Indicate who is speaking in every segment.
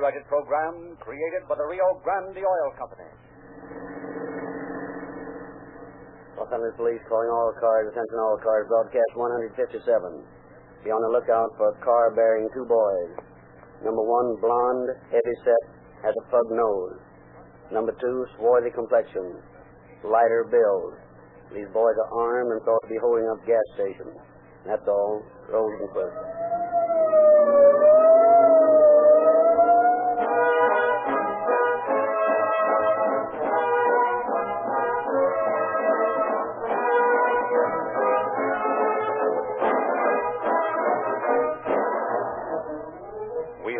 Speaker 1: copyrighted program created by the Rio Grande Oil Company.
Speaker 2: Los Angeles Police calling all cars, attention all cars, broadcast 157. Be on the lookout for a car bearing two boys. Number one, blonde, heavy set, has a pug nose. Number two, swarthy complexion, lighter build. These boys are armed and thought to be holding up gas stations. That's all. Rosenquist.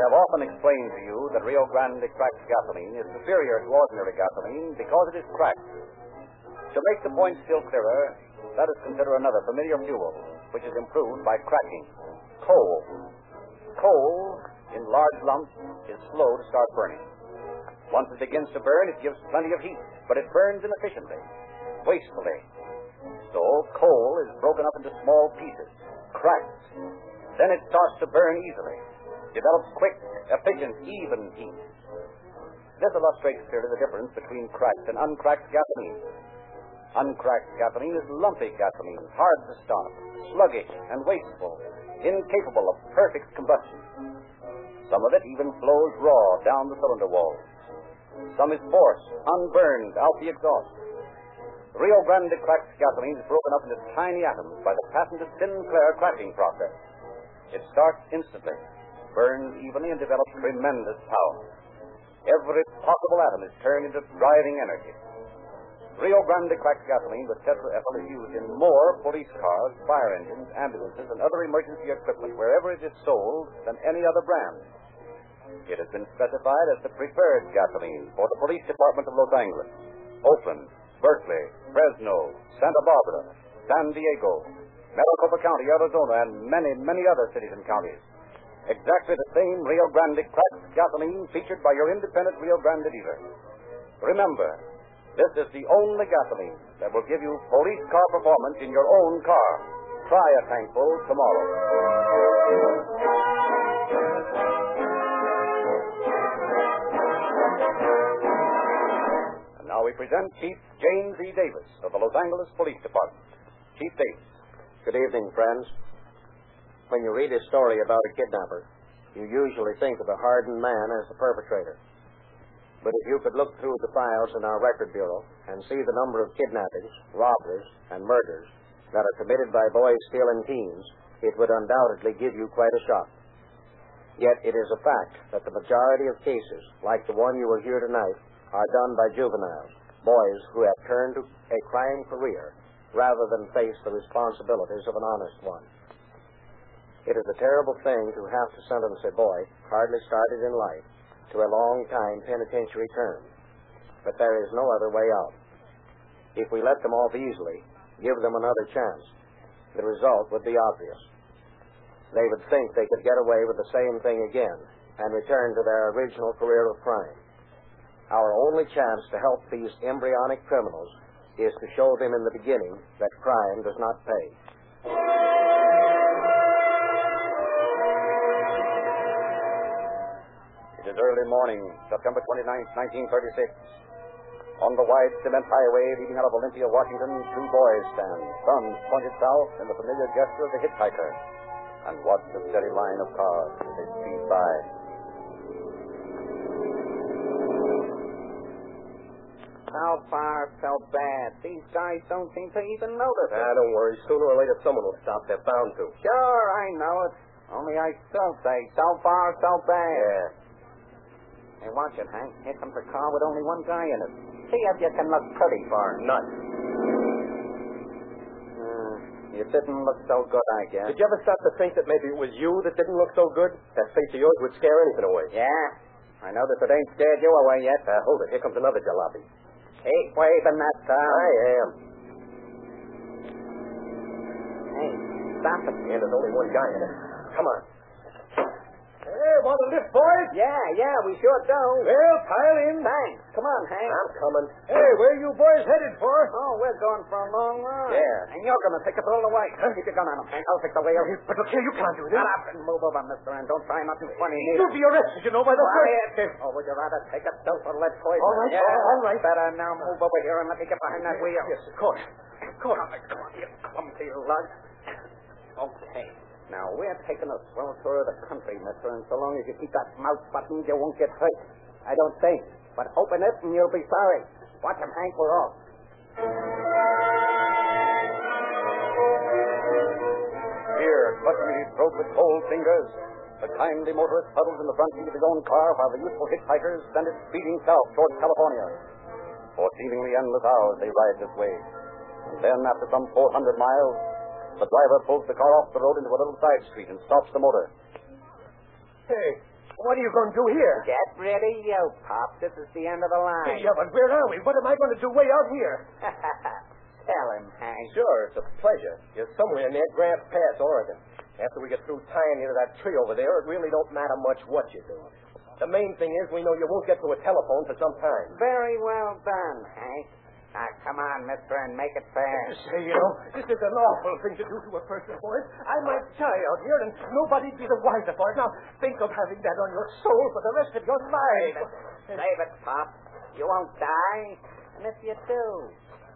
Speaker 1: Have often explained to you that Rio Grande cracked gasoline is superior to ordinary gasoline because it is cracked. To make the point still clearer, let us consider another familiar fuel, which is improved by cracking coal. Coal, in large lumps, is slow to start burning. Once it begins to burn, it gives plenty of heat, but it burns inefficiently, wastefully. So, coal is broken up into small pieces, cracked. Then it starts to burn easily, develops quick, efficient, even heat. This illustrates clearly the difference between cracked and uncracked gasoline. Uncracked gasoline is lumpy gasoline, hard to start, sluggish and wasteful, incapable of perfect combustion. Some of it even flows raw down the cylinder walls. Some is forced, unburned, out the exhaust. Rio Grande cracked gasoline is broken up into tiny atoms by the patented Sinclair cracking process. It starts instantly, burns evenly, and develops tremendous power. Every possible atom is turned into driving energy. Rio Grande cracked gasoline with tetraethyl is used in more police cars, fire engines, ambulances, and other emergency equipment wherever it is sold than any other brand. It has been specified as the preferred gasoline for the police department of Los Angeles, Oakland, Berkeley, Fresno, Santa Barbara, San Diego, Maricopa County, Arizona, and many, many other cities and counties. Exactly the same Rio Grande cracked gasoline featured by your independent Rio Grande dealer. Remember, this is the only gasoline that will give you police car performance in your own car. Try a tankful tomorrow. And now we present Chief James E. Davis of the Los Angeles Police Department. Chief Davis.
Speaker 2: Good evening, friends. When you read a story about a kidnapper, you usually think of a hardened man as the perpetrator. But if you could look through the files in our record bureau and see the number of kidnappings, robberies, and murders that are committed by boys still in teens, it would undoubtedly give you quite a shock. Yet it is a fact that the majority of cases, like the one you will hear tonight, are done by juveniles, boys who have turned to a crime career rather than face the responsibilities of an honest one. It is a terrible thing to have to sentence a boy, hardly started in life, to a long time penitentiary term. But there is no other way out. If we let them off easily, give them another chance, the result would be obvious. They would think they could get away with the same thing again and return to their original career of crime. Our only chance to help these embryonic criminals is to show them in the beginning that crime does not pay.
Speaker 1: Is early morning, September 29th, 1936. On the wide cement highway leading out of Olympia, Washington, two boys stand, thumbs pointed south in the familiar gesture of the hitchhiker, and watch the steady line of cars as they speed by.
Speaker 3: So far, so bad. These guys don't seem to even notice it.
Speaker 4: Ah, don't worry. Sooner or later, someone will stop. They're bound to.
Speaker 3: Sure, I know it. Only I still say, so far, so bad.
Speaker 4: Yeah.
Speaker 3: Hey, watch it, Hank. Here comes a car with only one guy in it. See if you can look pretty for him.
Speaker 4: Nuts.
Speaker 3: Uh, you didn't look so good, I guess.
Speaker 4: Did you ever start to think that maybe it was you that didn't look so good? That face of yours would scare anything away.
Speaker 3: Yeah. I notice it ain't scared you away yet.
Speaker 4: Uh, hold it. Here comes another jalopy.
Speaker 3: Keep waving that down.
Speaker 4: I am.
Speaker 3: Hey, stop it.
Speaker 4: And there's only one guy in it. Come on. Hey, want a lift, boys?
Speaker 3: Yeah, yeah, we sure do.
Speaker 4: Well, pile in.
Speaker 3: Thanks. Come on. on, Hank.
Speaker 4: I'm coming.
Speaker 5: Hey, where you boys headed for?
Speaker 3: Oh, we're going for a long ride.
Speaker 4: Yeah.
Speaker 3: And you're going to take us all the way. Keep your gun on him, Hank. I'll take the wheel.
Speaker 5: But look here, you can't do this.
Speaker 3: Shut up and move over, mister, and don't try nothing funny here.
Speaker 5: You'll be arrested, you know, by the
Speaker 3: Quiet. Oh, would you rather take a dose of lead poison?
Speaker 5: All right,
Speaker 3: yeah.
Speaker 5: all right.
Speaker 3: Better now move over here and let me get behind that wheel.
Speaker 5: Yes, of course.
Speaker 3: Of course. Come on, you clumsy lug. Okay. Now, we're taking a swell tour of the country, mister, and so long as you keep that mouth buttoned, you won't get hurt. I don't think. But open it and you'll be sorry. Watch him, Hank. We're off.
Speaker 1: Here, clutchingly throat with cold fingers, the kindly motorist huddles in the front seat of his own car while the youthful hitchhikers send it speeding south towards California. For seemingly endless hours they ride this way. And then, after some 400 miles, the driver pulls the car off the road into a little side street and stops the motor.
Speaker 5: Hey, what are you going to do here?
Speaker 3: Get ready, you pop. This is the end of the line.
Speaker 5: Yeah, but where are we? What am I going to do way out here?
Speaker 3: Tell him, Hank.
Speaker 4: Sure, it's a pleasure. You're somewhere near Grant Pass, Oregon. After we get through tying you to that tree over there, it really don't matter much what you do. The main thing is we know you won't get to a telephone for some time.
Speaker 3: Very well done, Hank. Now, come on, mister, and make it fast.
Speaker 5: Say, you know, this is an awful thing to do to a person, boys. I might die out here and nobody'd be the wiser for it. Now, think of having that on your soul for the rest of your life.
Speaker 3: Save it, Pop. You won't die. And if you do,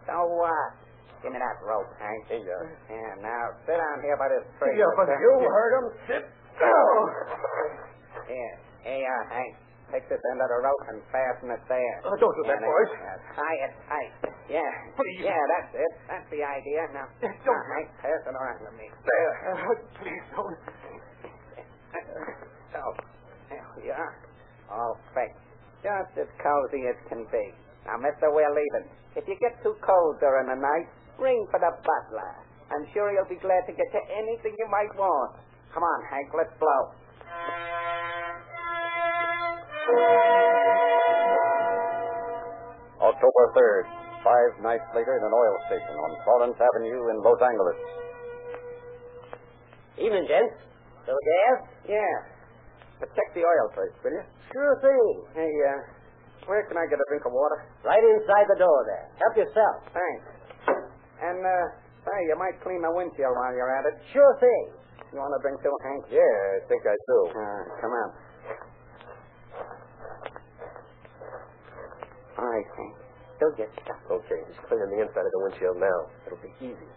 Speaker 3: so what? Give me that rope, Hank.
Speaker 4: Here you.
Speaker 3: Yeah, now sit down here by this tree.
Speaker 5: Yeah, but you heard him. Sit down.
Speaker 3: Here, here you are, Hank. Take this end of the rope and fasten it there.
Speaker 5: Oh, don't do that,
Speaker 3: Yeah,
Speaker 5: boys.
Speaker 3: yeah, tie it tight. Yeah.
Speaker 5: Please.
Speaker 3: Yeah, that's it. That's the idea. Now,
Speaker 5: Don't-
Speaker 3: now Hank, pass it around to me.
Speaker 5: There. Uh, please don't.
Speaker 3: So, there we are. All fixed. Just as cozy as can be. Now, mister, we're leaving. If you get too cold during the night, ring for the butler. I'm sure he'll be glad to get you anything you might want. Come on, Hank, let's blow.
Speaker 1: October 3rd, five nights later in an oil station on Florence Avenue in Los Angeles.
Speaker 2: Evening, gents. Little gas?
Speaker 3: Yeah. But check the oil first, will you?
Speaker 2: Sure thing.
Speaker 3: Hey, uh, where can I get a drink of water?
Speaker 2: Right inside the door there. Help yourself.
Speaker 3: Thanks. And, uh, hey, you might clean the windshield while you're at it.
Speaker 2: Sure thing.
Speaker 3: You want a drink too, Hank?
Speaker 4: Yeah, I think I do.
Speaker 3: Uh, come on. All right, Hank. Do your stuff.
Speaker 4: Okay, he's cleaning the inside of the windshield now. It'll be easy.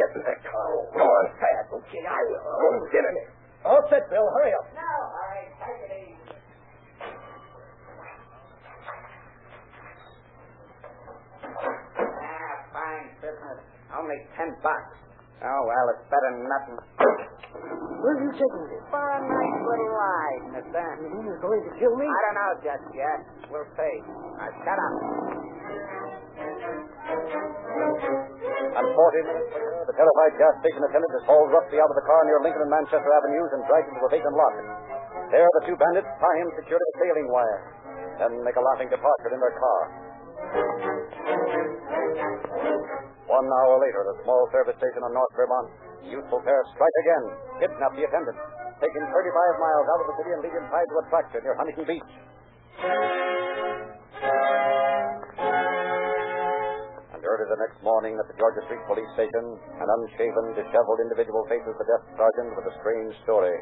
Speaker 4: Get in that car. Go on fast. Okay, I will. Get in it. All set, Bill. Hurry up.
Speaker 3: No, all right. Take it easy. Ah, fine business. Only ten bucks. Oh, well, it's better than nothing.
Speaker 2: Where are you taking this?
Speaker 3: For a nice little ride, mister.
Speaker 2: You mean you're going to kill me?
Speaker 3: I don't know just yet. We'll see. Now, shut up.
Speaker 1: And 40 minutes later, the terrified gas station attendant is hauled roughly out of the car near Lincoln and Manchester Avenues and dragged into a vacant lot. There, the two bandits tie him secure to a baling wire, then make a laughing departure in their car. One hour later, at a small service station on North Vermont, the youthful pair strike again, kidnap the attendant, take him 35 miles out of the city and lead him tied to a tractor near Huntington Beach. And early the next morning at the Georgia Street Police Station, an unshaven, disheveled individual faces the desk sergeant with a strange story.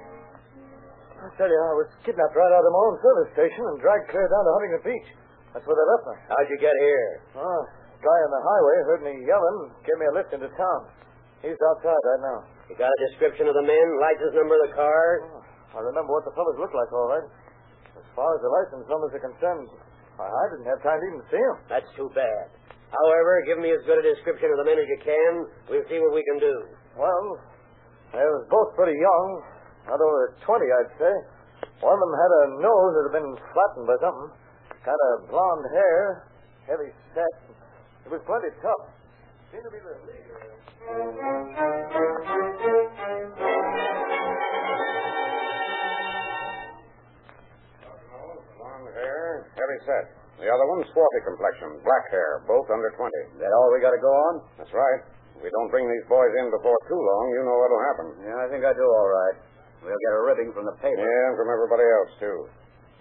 Speaker 5: I tell you, I was kidnapped right out of my own service station and dragged clear down to Huntington Beach. That's where they left me.
Speaker 4: How'd you get here?
Speaker 5: Oh, guy on the highway heard me yelling and gave me a lift into town. He's outside right now.
Speaker 2: You got a description of the men, license number of the car?
Speaker 5: Oh, I remember what the fellows looked like, all right. As far as the license numbers are concerned, I, I didn't have time to even see them.
Speaker 2: That's too bad. However, give me as good a description of the men as you can. We'll see what we can do.
Speaker 5: Well, they was both pretty young, not over 20, I'd say. One of them had a nose that had been flattened by something. Kind of blonde hair, heavy set. It was plenty tough. Seemed to be the.
Speaker 1: Long hair, heavy set. The other one, swarthy complexion, black hair, both under 20.
Speaker 4: That all we got to go on?
Speaker 1: That's right. If we don't bring these boys in before too long, you know what'll happen.
Speaker 4: Yeah, I think I do all right.
Speaker 1: We'll get a ribbing from the paper.
Speaker 6: Yeah, and from everybody else, too.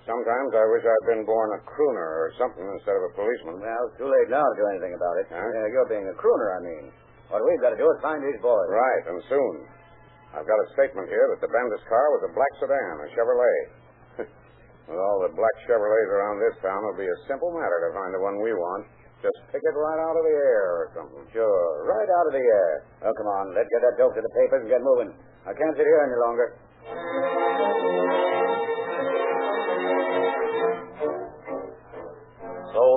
Speaker 6: Sometimes I wish I'd been born a crooner or something instead of a policeman.
Speaker 1: Well, it's too late now to do anything about it.
Speaker 6: Huh?
Speaker 1: Uh, you're being a crooner, I mean. What we've got to do is find these boys.
Speaker 6: Right, and soon. I've got a statement here that the bandit's car was a black sedan, a Chevrolet. With all the black Chevrolets around this town, it'll be a simple matter to find the one we want. Just pick it right out of the air or something.
Speaker 1: Sure, right out of the air. Oh, come on, let's get that dope to the papers and get moving. I can't sit here any longer.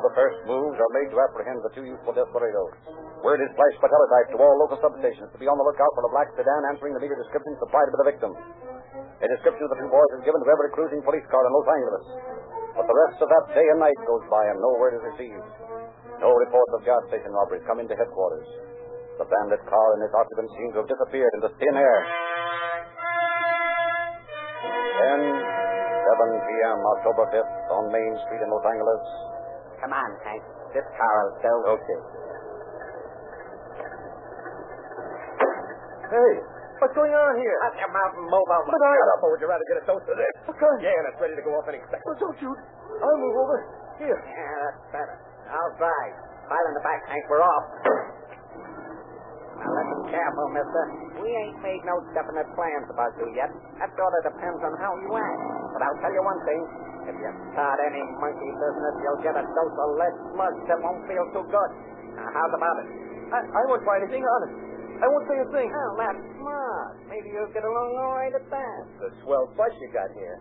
Speaker 1: The first moves are made to apprehend the two youthful desperados. Word is flashed by teletype to all local substations to be on the lookout for the black sedan answering the meager description supplied by the victim. A description of the two boys is given to every cruising police car in Los Angeles. But the rest of that day and night goes by and no word is received. No reports of gas station robberies come into headquarters. The bandit car and its occupants seem to have disappeared into thin air. Then, 7 p.m., October 5th, on Main Street in Los Angeles.
Speaker 3: Come on, Hank. This car will do.
Speaker 1: Okay.
Speaker 4: Hey, what's going on here?
Speaker 3: Shut your mouth and move over.
Speaker 4: But I... Shut up, or would you rather get a dose of this?
Speaker 5: Okay.
Speaker 4: Yeah, and it's ready to go off any second.
Speaker 5: Well, don't shoot. I'll move over. Here.
Speaker 3: Yeah, that's better. I'll drive. Pile in the back, Hank. We're off. Now, let's be careful, mister. We ain't made no definite plans about you yet. That sort of depends on how you act. But I'll tell you one thing. If you start any monkey business, you'll get a dose of lead slush that won't feel too good. Now, how's about it?
Speaker 5: I, I won't buy anything honest. I won't say a thing.
Speaker 3: Oh, well, that's smart. Maybe you'll get along all right at that.
Speaker 4: The swell bus you got here.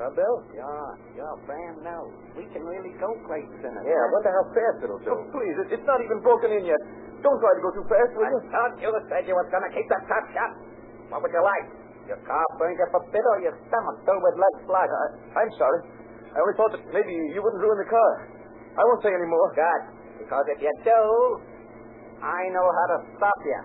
Speaker 4: Huh, Bill?
Speaker 3: You're, you're brand new. We can really go places in it.
Speaker 4: Yeah, I wonder how fast it'll do.
Speaker 5: Oh, please, it, it's not even broken in yet. Don't try to go too fast, will
Speaker 3: I
Speaker 5: you?
Speaker 3: thought you said you was going to keep the top shut. What would you like? Your car burned you a bit or your stomach filled with lead sludge?
Speaker 5: I, uh, I'm sorry. I only thought that maybe you wouldn't ruin the car. I won't say any more.
Speaker 3: Good. Because if you do, I know how to stop you.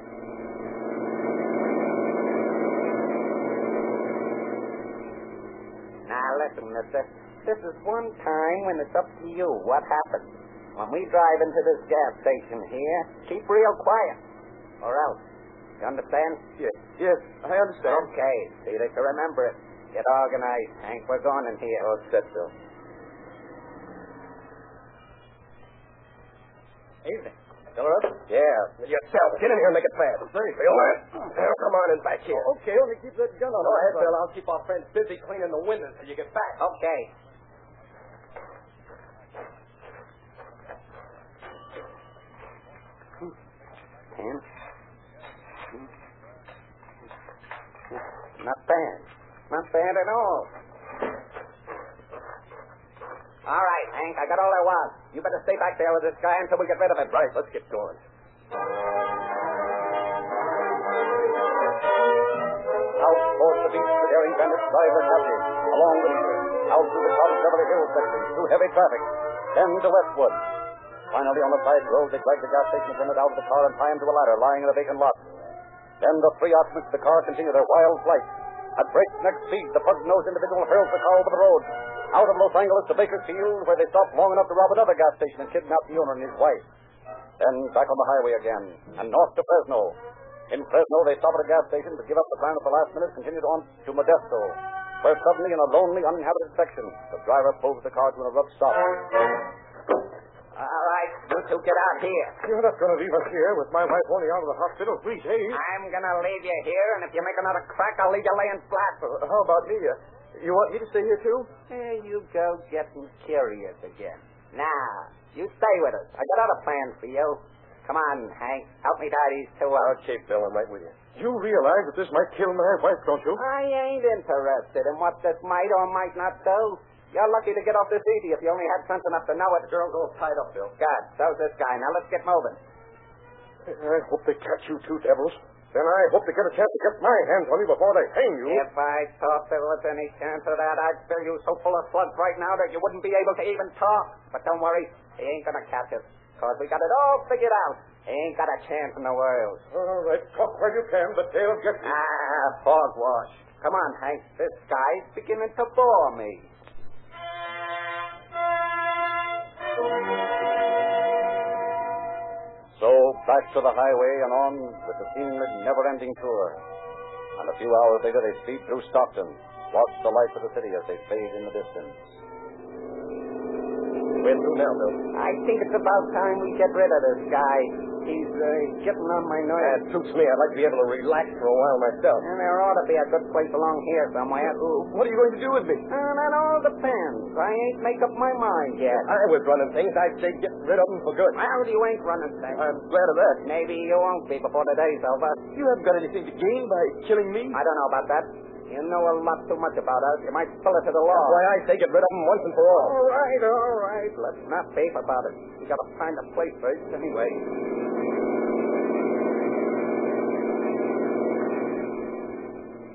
Speaker 3: Now listen, mister. This is one time when it's up to you what happens. When we drive into this gas station here, keep real quiet. Or else. You understand?
Speaker 5: Yes, yes, I understand.
Speaker 3: Okay. See that you remember it. Get organized, Hank. We're going in here.
Speaker 5: Oh, set, Bill.
Speaker 1: Evening. Up?
Speaker 4: Yeah, yourself. Get in here and make it fast. Say, Bill. Now, come on in back here.
Speaker 5: Oh, okay, only keep that gun on.
Speaker 4: Go ahead, Bill. I'll keep our friends busy cleaning the windows till you get back.
Speaker 3: Okay. Ten. Not bad. Not bad at all. All right, Hank, I got all I want. You better stay back there with this guy until we get rid of him.
Speaker 4: Right, let's get going.
Speaker 1: Out towards the beach, the daring bandits drive their captive. Along the river, out through the crowded Beverly Hills section, through heavy traffic, then to Westwood. Finally, on the side road, they drag the gas station attendant out of the car and tie him to a ladder lying in a vacant lot. Then the three occupants of the car continue their wild flight. At breakneck speed, the pug-nosed individual hurls the car over the road. Out of Los Angeles to Bakersfield, where they stop long enough to rob another gas station and kidnap the owner and his wife. Then back on the highway again, and north to Fresno. In Fresno, they stop at a gas station to give up the plan at the last minute, continued on to Modesto, where suddenly, in a lonely, uninhabited section, the driver pulls the car to an abrupt stop.
Speaker 3: All right, you two get out here.
Speaker 5: You're not going to leave us here with my wife only out of the hospital. Please, hey.
Speaker 3: I'm going to leave you here, and if you make another crack, I'll leave you laying flat.
Speaker 5: Uh, how about me? Uh, you want me to stay here, too?
Speaker 3: There you go, getting curious again. Now, you stay with us. I got other plans for you. Come on, Hank. Help me tie these two up.
Speaker 4: Okay, Bill, I'm right with you.
Speaker 5: You realize that this might kill my wife, don't you?
Speaker 3: I ain't interested in what this might or might not do. You're lucky to get off this easy if you only had sense enough to know it.
Speaker 4: The girl's all tied up, Bill.
Speaker 3: God, so's this guy. Now let's get moving.
Speaker 5: I hope they catch you two devils. Then I hope they get a chance to get my hands on you before they hang you.
Speaker 3: If I thought there was any chance of that, I'd fill you so full of slugs right now that you wouldn't be able to even talk. But don't worry, he ain't gonna catch us. Cause we got it all figured out. He ain't got a chance in the world.
Speaker 5: All right, talk while you can, but they'll get you.
Speaker 3: Ah, hogwash. Come on, Hank. This guy's beginning to bore me.
Speaker 1: So back to the highway and on with the seemingly never-ending tour. And a few hours later, they speed through Stockton, watch the lights of the city as they fade in the distance.
Speaker 4: We're through Bill?
Speaker 3: I think it's about time we get rid of this guy. He's uh, getting on my nerves.
Speaker 4: That suits me. I'd like to be able to relax for a while myself.
Speaker 3: And there ought to be a good place along here somewhere.
Speaker 4: What are you going to do with me?
Speaker 3: And that all depends. I ain't make up my mind yet.
Speaker 4: I was running things. I'd say get rid of them for good.
Speaker 3: Well, you ain't running things.
Speaker 4: I'm glad of that.
Speaker 3: Maybe you won't be before the day's over.
Speaker 4: You haven't got anything to gain by killing me.
Speaker 3: I don't know about that. You know a lot too much about us. You might spill it to the law.
Speaker 4: That's why I say get rid of them once and for all.
Speaker 3: All right, all right. Let's not beef about it. We gotta find a place first, anyway.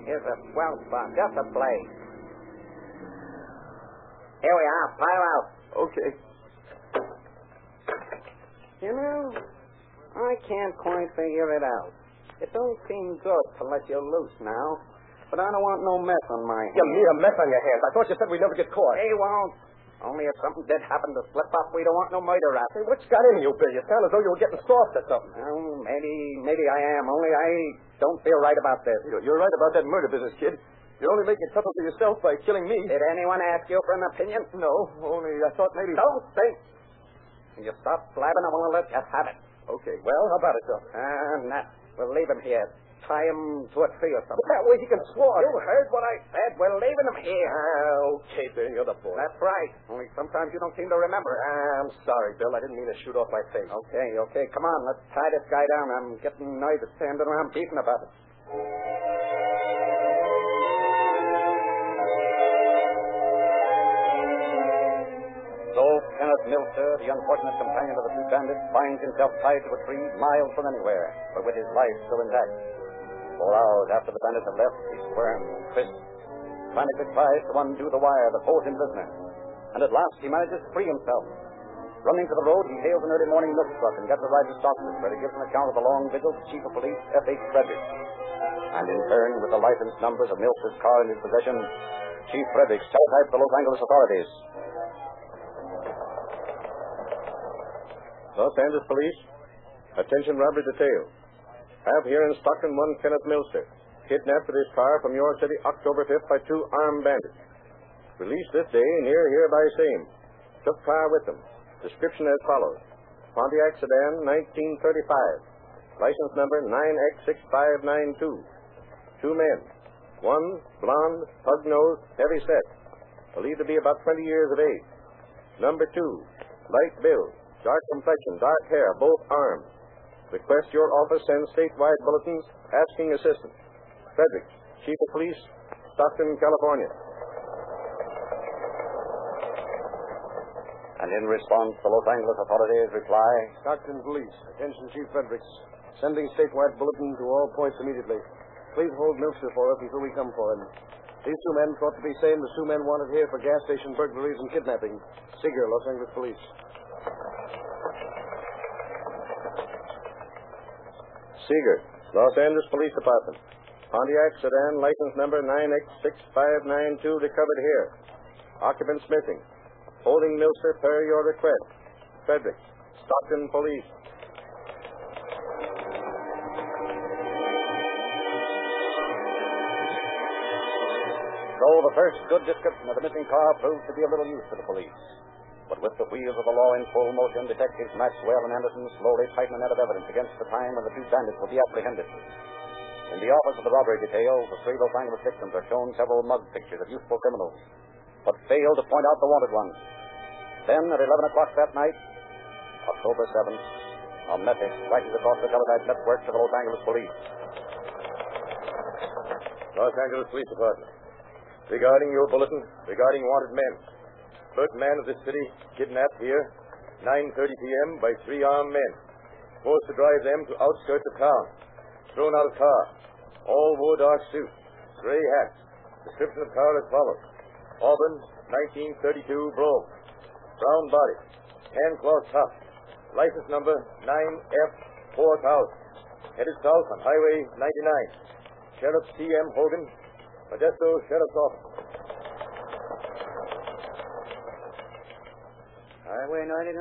Speaker 3: Here's a swell spot, just a place. Here we are. Pile out.
Speaker 4: Okay.
Speaker 3: You know, I can't quite figure it out. It don't seem good to let you loose now, but I don't want no mess on my hands.
Speaker 4: You mean a mess on your hands. I thought you said we'd never get caught.
Speaker 3: He won't. Only if something did happen to slip up, we don't want no murder rap.
Speaker 4: Hey, what's got into you, Bill? You sound as though you were getting soft or something.
Speaker 3: Well, maybe, maybe I am. Only I don't feel right about this.
Speaker 4: You're right about that murder business, kid. You're only making trouble for yourself by killing me.
Speaker 3: Did anyone ask you for an opinion?
Speaker 4: No, only I thought maybe.
Speaker 3: Don't think. When you stop blabbing, I want to let you have it.
Speaker 4: Okay, well, how about it, Doc?
Speaker 3: Ah, nah. We'll leave him here. Tie him to a tree or something.
Speaker 4: That way he can swat.
Speaker 3: You heard what I said. We're leaving him here.
Speaker 4: Okay, Bill, you're the boy.
Speaker 3: That's right. Only sometimes you don't seem to remember.
Speaker 4: I'm sorry, Bill. I didn't mean to shoot off my face.
Speaker 3: Okay, okay. Come on. Let's tie this guy down. I'm getting nervous standing around beefing about it.
Speaker 1: So Kenneth Milster, the unfortunate companion of the two bandits, finds himself tied to a tree miles from anywhere, but with his life still intact. Four hours after the bandits have left, he squirms, twists, frantically tries to undo the wire that holds him prisoner. And at last he manages to free himself. Running to the road, he hails an early morning milk truck and gets a ride to Stockton, where he gives an account of the long vigil to Chief of Police F.H. Frederick. And in turn, with the license numbers of Milster's car in his possession, Chief Frederick teletypes the Los Angeles authorities.
Speaker 7: Los Angeles Police. Attention robbery detail. Have here in Stockton one Kenneth Milster. Kidnapped with his car from York City October 5th by two armed bandits. Released this day near hereby same. Took car with them. Description as follows. Pontiac sedan 1935. License number 9X6592. Two men. One, blonde, pug-nosed, heavy set. Believed to be about 20 years of age. Number two, light build, dark complexion, dark hair, both armed. Request your office send statewide bulletins asking assistance. Frederick, Chief of Police, Stockton, California.
Speaker 1: And in response, the Los Angeles authorities reply,
Speaker 8: Stockton Police. Attention, Chief Fredericks. Sending statewide bulletin to all points immediately. Please hold Milster for us until we come for him. These two men thought to be same as two men wanted here for gas station burglaries and kidnapping. Seeger, Los Angeles Police.
Speaker 7: Seeger, Los Angeles Police Department. Pontiac sedan, license number 9X6592, recovered here. Occupants missing. Holding Milster per your request. Frederick, Stockton Police.
Speaker 1: So the first good description of the missing car proved to be of little use to the police. But with the wheels of the law in full motion, detectives Maxwell and Anderson slowly tighten the net of evidence against the time when the two bandits will be apprehended. In the office of the robbery detail, the three Los Angeles victims are shown several mug pictures of youthful criminals, but fail to point out the wanted ones. Then, at 11 o'clock that night, October 7th, a message flashes across the teletype network to the Los Angeles police.
Speaker 7: Los Angeles Police Department. Regarding your bulletin, regarding wanted men. First man of this city kidnapped here, 9.30 p.m. by three armed men. Forced to drive them to outskirts of town. Thrown out of car. All wore dark suits. Gray hats. Description of car as follows. Auburn, 1932 Brougham. Brown body. Hand cloth top. License number 9F4000. Headed south on Highway 99. Sheriff T.M. Hogan, Modesto Sheriff's Office.
Speaker 1: Highway 99.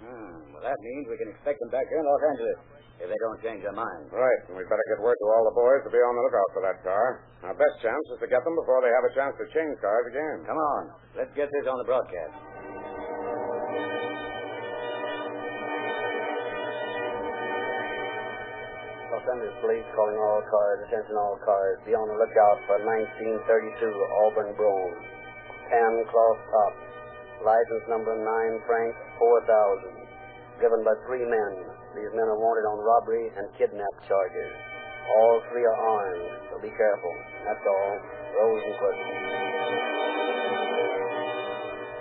Speaker 1: Hmm. Well, that means we can expect them back here in Los Angeles. if they don't change their minds.
Speaker 6: Right, and we'd better get word to all the boys to be on the lookout for that car. Our best chance is to get them before they have a chance to change cars again.
Speaker 1: Come on, let's get this on the broadcast.
Speaker 9: Los Angeles Police calling all cars, attention all cars, be on the lookout for 1932 Auburn Brougham. 10 cloth top, license number 9 Frank 4000, given by three men. These men are wanted on robbery and kidnap charges. All three are armed, so be careful. That's all. Rosenquist.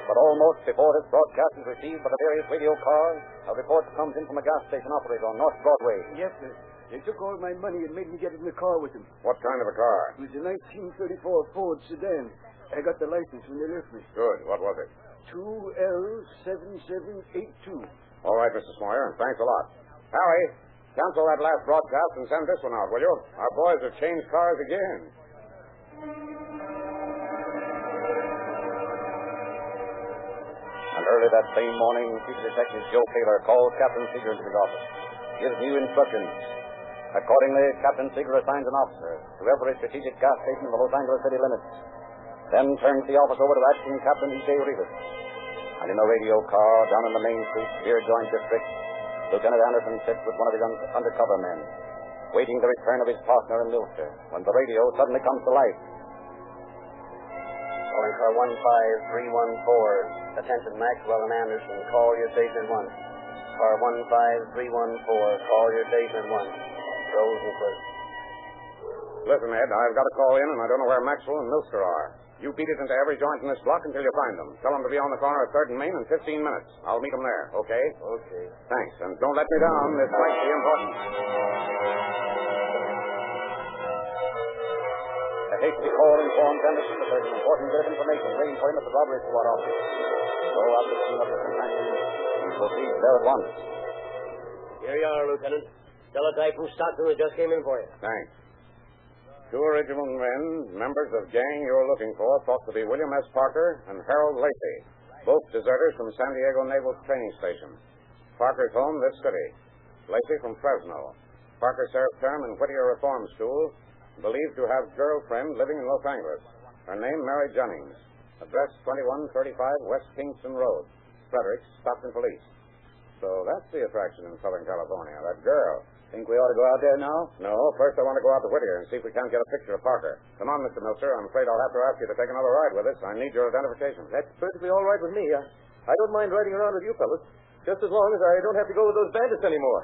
Speaker 1: But almost before this broadcast is received by the various radio cars, a report comes in from a gas station operator on North Broadway.
Speaker 8: Yes, sir. They took all my money and made me get in the car with them.
Speaker 6: What kind of a car?
Speaker 8: It was a 1934 Ford sedan. I got the license when they left me.
Speaker 6: Good. What was it?
Speaker 8: 2L7782.
Speaker 6: All right, Mr. Smoyer, and thanks a lot. Harry, cancel that last broadcast and send this one out, will you? Our boys have changed cars again.
Speaker 1: And early that same morning, Chief Detective Joe Taylor calls Captain Seeger into his office, gives new instructions. Accordingly, Captain Seeger assigns an officer to every strategic gas station in the Los Angeles city limits. Then turns the office over to Acting Captain E.J. Rivas. And in a radio car down in the Main Street, Beer Joint District, Lieutenant Anderson sits with one of his un- undercover men, waiting the return of his partner in Milster, when the radio suddenly comes to life.
Speaker 9: Calling car 15314. Attention Maxwell and Anderson. Call your station at once. Car 15314. Call your station at once. Rosenquist.
Speaker 6: Listen, Ed, I've got a call in, and I don't know where Maxwell and Milster are. You beat it into every joint in this block until you find them. Tell them to be on the corner of 3rd and Main in 15 minutes. I'll meet them there, okay?
Speaker 9: Okay.
Speaker 6: Thanks, and don't let me down. This might be important.
Speaker 1: A hasty call informs Anderson that there's an important bit of information waiting for him at the robbery squad office. So after seeing up his companion, he proceeds there at once.
Speaker 10: Here you are, Lieutenant. Teletype from Stockton that just came in for you.
Speaker 6: Thanks. Two original men, members of gang you're looking for, thought to be William S. Parker and Harold Lacey, both deserters from San Diego Naval Training Station. Parker's home, this city. Lacey from Fresno. Parker served term in Whittier Reform School, believed to have girlfriend living in Los Angeles. Her name, Mary Jennings. Address 2135 West Kingston Road. Fredericks, Stockton Police. So that's the attraction in Southern California, that girl.
Speaker 1: Think we ought to go out there now?
Speaker 6: No, first I want to go out to Whittier and see if we can't get a picture of Parker. Come on, Mr. Milster. I'm afraid I'll have to ask you to take another ride with us. I need your identification.
Speaker 7: That's perfectly all right with me. I, I don't mind riding around with you fellas, just as long as I don't have to go with those bandits anymore.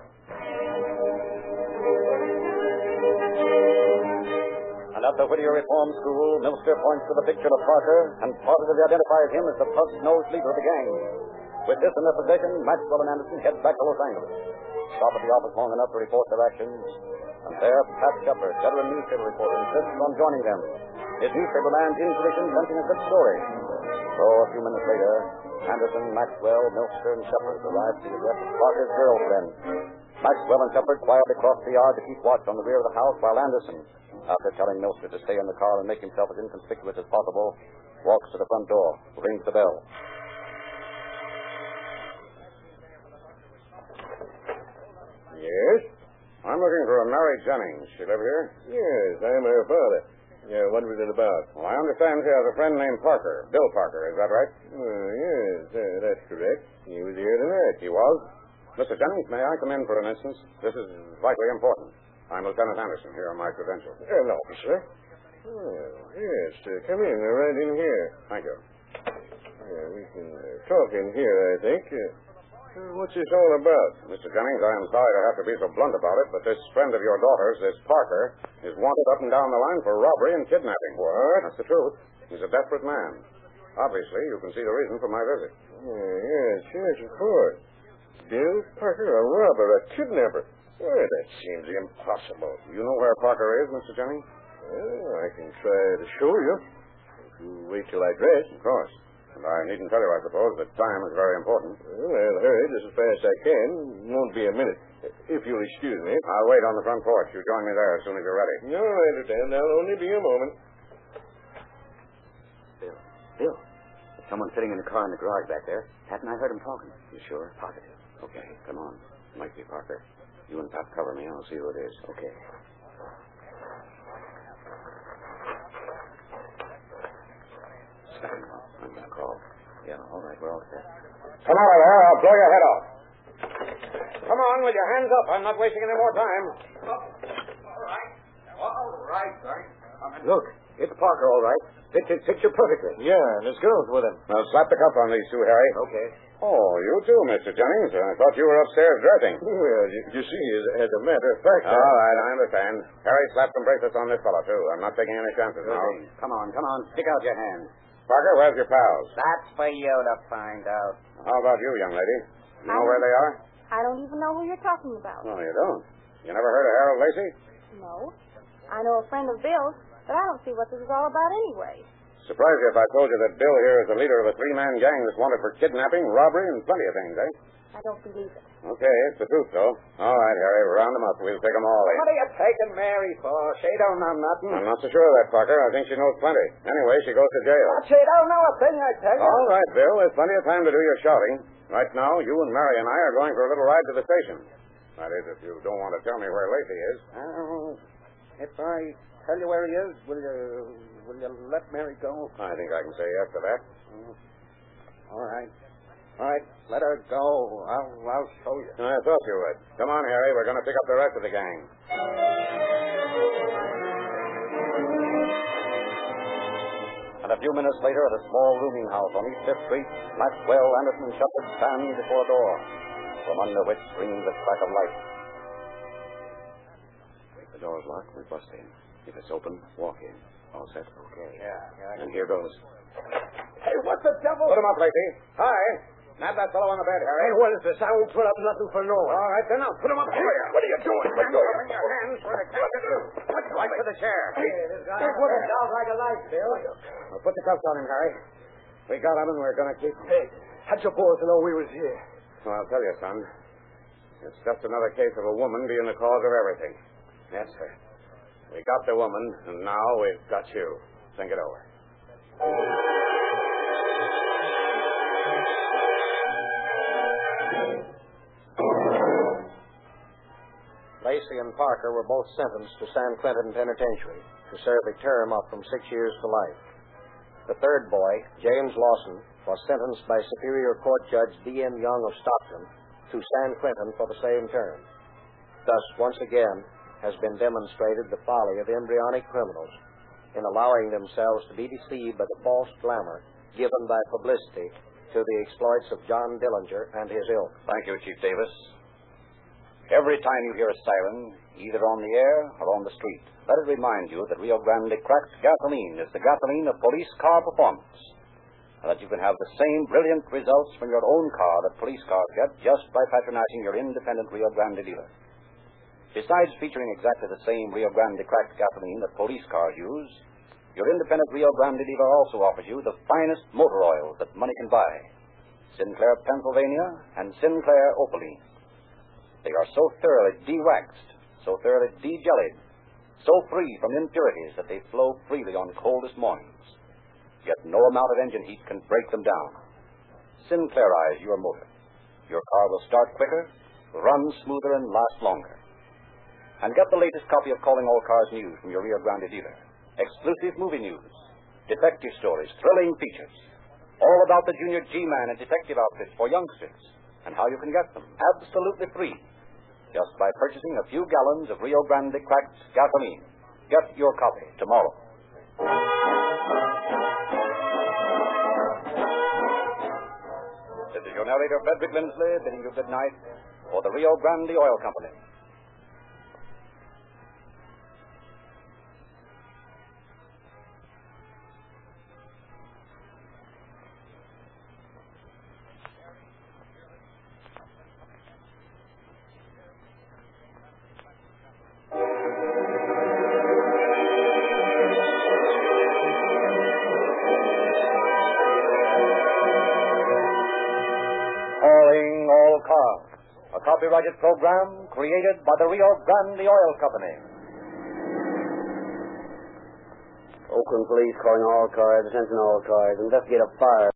Speaker 1: And at the Whittier Reform School, Milster points to the picture of Parker and positively identifies him as the pug-nosed leader of the gang. With this in their possession, Maxwell and Anderson head back to Los Angeles. Stop at the office long enough to report their actions. And there, Pat Shepard, veteran newspaper reporter, insists on joining them. His newspaper man's intuition sensing a good story. So, a few minutes later, Anderson, Maxwell, Milster, and Shepard arrive to the address of Parker's girlfriend. Maxwell and Shepard quietly cross the yard to keep watch on the rear of the house, while Anderson, after telling Milster to stay in the car and make himself as inconspicuous as possible, walks to the front door, rings the bell.
Speaker 6: Yes? I'm looking for a Mary Jennings. She live here?
Speaker 7: Yes, I'm her father. Yeah, what was it about?
Speaker 6: Well, I understand she has a friend named Parker. Bill Parker, is that right?
Speaker 7: Uh, yes, uh, that's correct. He was here tonight.
Speaker 6: He was? Mr. Jennings, may I come in for an instant? This is vitally important. I'm Lieutenant Anderson. Here are my credentials.
Speaker 7: An officer? Oh, yes, uh, come in, uh, right in here.
Speaker 6: Thank you.
Speaker 7: Yeah, we can uh, talk in here, I think. Uh, uh, what's this all about?
Speaker 6: Mr. Jennings, I am sorry to have to be so blunt about it, but this friend of your daughter's, this Parker, is wanted up and down the line for robbery and kidnapping.
Speaker 7: What?
Speaker 6: That's the truth. He's a desperate man. Obviously, you can see the reason for my visit.
Speaker 7: Yes, yes, of course. Bill Parker, a robber, a kidnapper. Well, that seems impossible.
Speaker 6: You know where Parker is, Mr. Jennings?
Speaker 7: Well, I can try to show you. If you wait till I dress.
Speaker 6: Of course. And I needn't tell you, I suppose, that time is very important.
Speaker 7: Well, I'll hurry just as fast as I can. Won't be a minute. If you'll excuse me.
Speaker 6: I'll wait on the front porch. You join me there as soon as you're ready.
Speaker 7: No, I understand. I'll only be a moment.
Speaker 1: Bill. Bill. There's someone sitting in the car in the garage back there. Haven't I heard him talking? You sure? Positive. Okay, come on. Might be Parker.
Speaker 6: You and Pat cover me. I'll see who it is.
Speaker 2: Okay.
Speaker 6: Stand up. I'm going to call.
Speaker 2: Yeah, all right, we're all set.
Speaker 6: Come out of there. I'll blow your head off. Come on with your hands up. I'm not wasting any more time. All right. All right, Sergeant.
Speaker 2: Look, it's Parker, all right. Fits his picture perfectly.
Speaker 5: Yeah, and his girl's with him.
Speaker 6: Now slap the cuff on these two, Harry.
Speaker 2: Okay.
Speaker 6: Oh, you too, Mr. Jennings. I thought you were upstairs dressing.
Speaker 5: Well, you, you see, as, as a matter of fact,
Speaker 6: All right, I understand. Harry, slap some bracelets on this fellow, too. I'm not taking any chances now.
Speaker 3: Come on, come on. Stick out your hand.
Speaker 6: Parker, where's your pals?
Speaker 3: That's for you to find out.
Speaker 6: How about you, young lady? You know where they are?
Speaker 11: I don't even know who you're talking about.
Speaker 6: No, you don't. You never heard of Harold Lacey?
Speaker 11: No. I know a friend of Bill's, but I don't see what this is all about anyway.
Speaker 6: Surprise you if I told you that Bill here is the leader of a three-man gang that's wanted for kidnapping, robbery, and plenty of things, eh?
Speaker 11: I don't believe it.
Speaker 6: Okay, it's the truth, though. All right, Harry, round them up. We'll take them all in.
Speaker 3: What are you taking Mary for? She don't know nothing.
Speaker 6: I'm not so sure of that, Parker. I think she knows plenty. Anyway, she goes to jail.
Speaker 3: She don't know a thing, I tell you.
Speaker 6: All right, Bill. There's plenty of time to do your shouting. Right now, you and Mary and I are going for a little ride to the station. That is, if you don't want to tell me where Lacey is.
Speaker 3: Oh, if I tell you where he is, will you will you let Mary go?
Speaker 6: I think I can say yes to that.
Speaker 3: All right. All right, let her go. I'll I'll show you.
Speaker 6: I thought you would. Come on, Harry. We're going to pick up the rest of the gang.
Speaker 1: And a few minutes later, at a small rooming house on East Fifth Street, Maxwell, Anderson, and Shepard stand before a door, from under which streams a crack of light.
Speaker 6: If the door's locked, we bust in. If it's open, walk in. All set? Okay.
Speaker 3: Yeah, yeah.
Speaker 6: And here goes.
Speaker 3: Hey, what the devil?
Speaker 6: Put him up, Lacey. Hi. Nab that fellow on the bed, Harry.
Speaker 7: Hey, what is this? I won't put up nothing for no one.
Speaker 6: All right, then I'll put him up here.
Speaker 7: What are you doing? What are you doing?
Speaker 6: your hands for the What's right for the chair?
Speaker 7: this guy sounds like a light, Bill.
Speaker 6: Well, put the cuffs on him, Harry. We got him, and we're going to keep him.
Speaker 7: Hey, how'd your boys know we was here?
Speaker 6: Well, I'll tell you, son. It's just another case of a woman being the cause of everything. Yes, sir. We got the woman, and now we've got you. Think it over.
Speaker 2: Lacey and Parker were both sentenced to San Quentin Penitentiary to serve a term of from six years to life. The third boy, James Lawson, was sentenced by Superior Court Judge D.M. Young of Stockton to San Quentin for the same term. Thus, once again, has been demonstrated the folly of embryonic criminals in allowing themselves to be deceived by the false glamour given by publicity to the exploits of John Dillinger and his ilk.
Speaker 1: Thank you, Chief Davis. Every time you hear a siren, either on the air or on the street, let it remind you that Rio Grande cracked gasoline is the gasoline of police car performance, and that you can have the same brilliant results from your own car that police cars get just by patronizing your independent Rio Grande dealer. Besides featuring exactly the same Rio Grande cracked gasoline that police cars use, your independent Rio Grande dealer also offers you the finest motor oils that money can buy Sinclair Pennsylvania and Sinclair Opaline. They are so thoroughly de-waxed, so thoroughly de-jellied, so free from impurities that they flow freely on coldest mornings. Yet no amount of engine heat can break them down. Sinclairize your motor. Your car will start quicker, run smoother, and last longer. And get the latest copy of Calling All Cars News from your Rio Grande dealer. Exclusive movie news, detective stories, thrilling features, all about the Junior G-Man and detective outfits for youngsters, and how you can get them absolutely free just by purchasing a few gallons of Rio Grande cracked gasoline. Get your copy tomorrow. This is your narrator, Frederick Lindsley, bidding you good night for the Rio Grande Oil Company. Program created by the Rio Grande Oil Company.
Speaker 9: Oakland Police calling all cars, attention all cars. Investigate a fire.